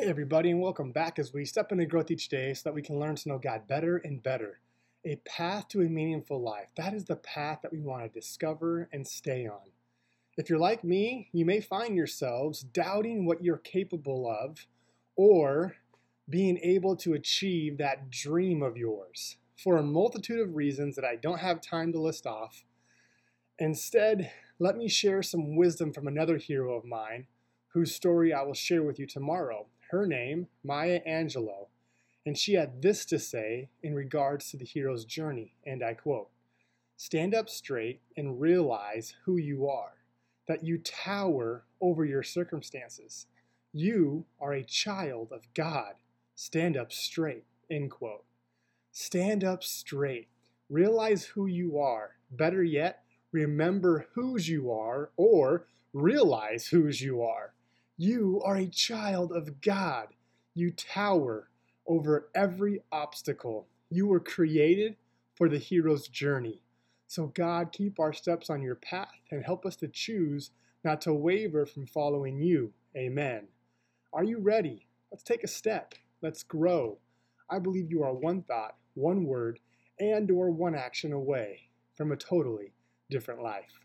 Hey, everybody, and welcome back as we step into growth each day so that we can learn to know God better and better. A path to a meaningful life. That is the path that we want to discover and stay on. If you're like me, you may find yourselves doubting what you're capable of or being able to achieve that dream of yours for a multitude of reasons that I don't have time to list off. Instead, let me share some wisdom from another hero of mine whose story I will share with you tomorrow her name, Maya Angelou, and she had this to say in regards to the hero's journey, and I quote Stand up straight and realize who you are, that you tower over your circumstances. You are a child of God. Stand up straight. End quote. Stand up straight. Realize who you are. Better yet, remember whose you are or realize whose you are. You are a child of God. You tower over every obstacle. You were created for the hero's journey. So, God, keep our steps on your path and help us to choose not to waver from following you. Amen. Are you ready? Let's take a step. Let's grow. I believe you are one thought, one word, and or one action away from a totally different life.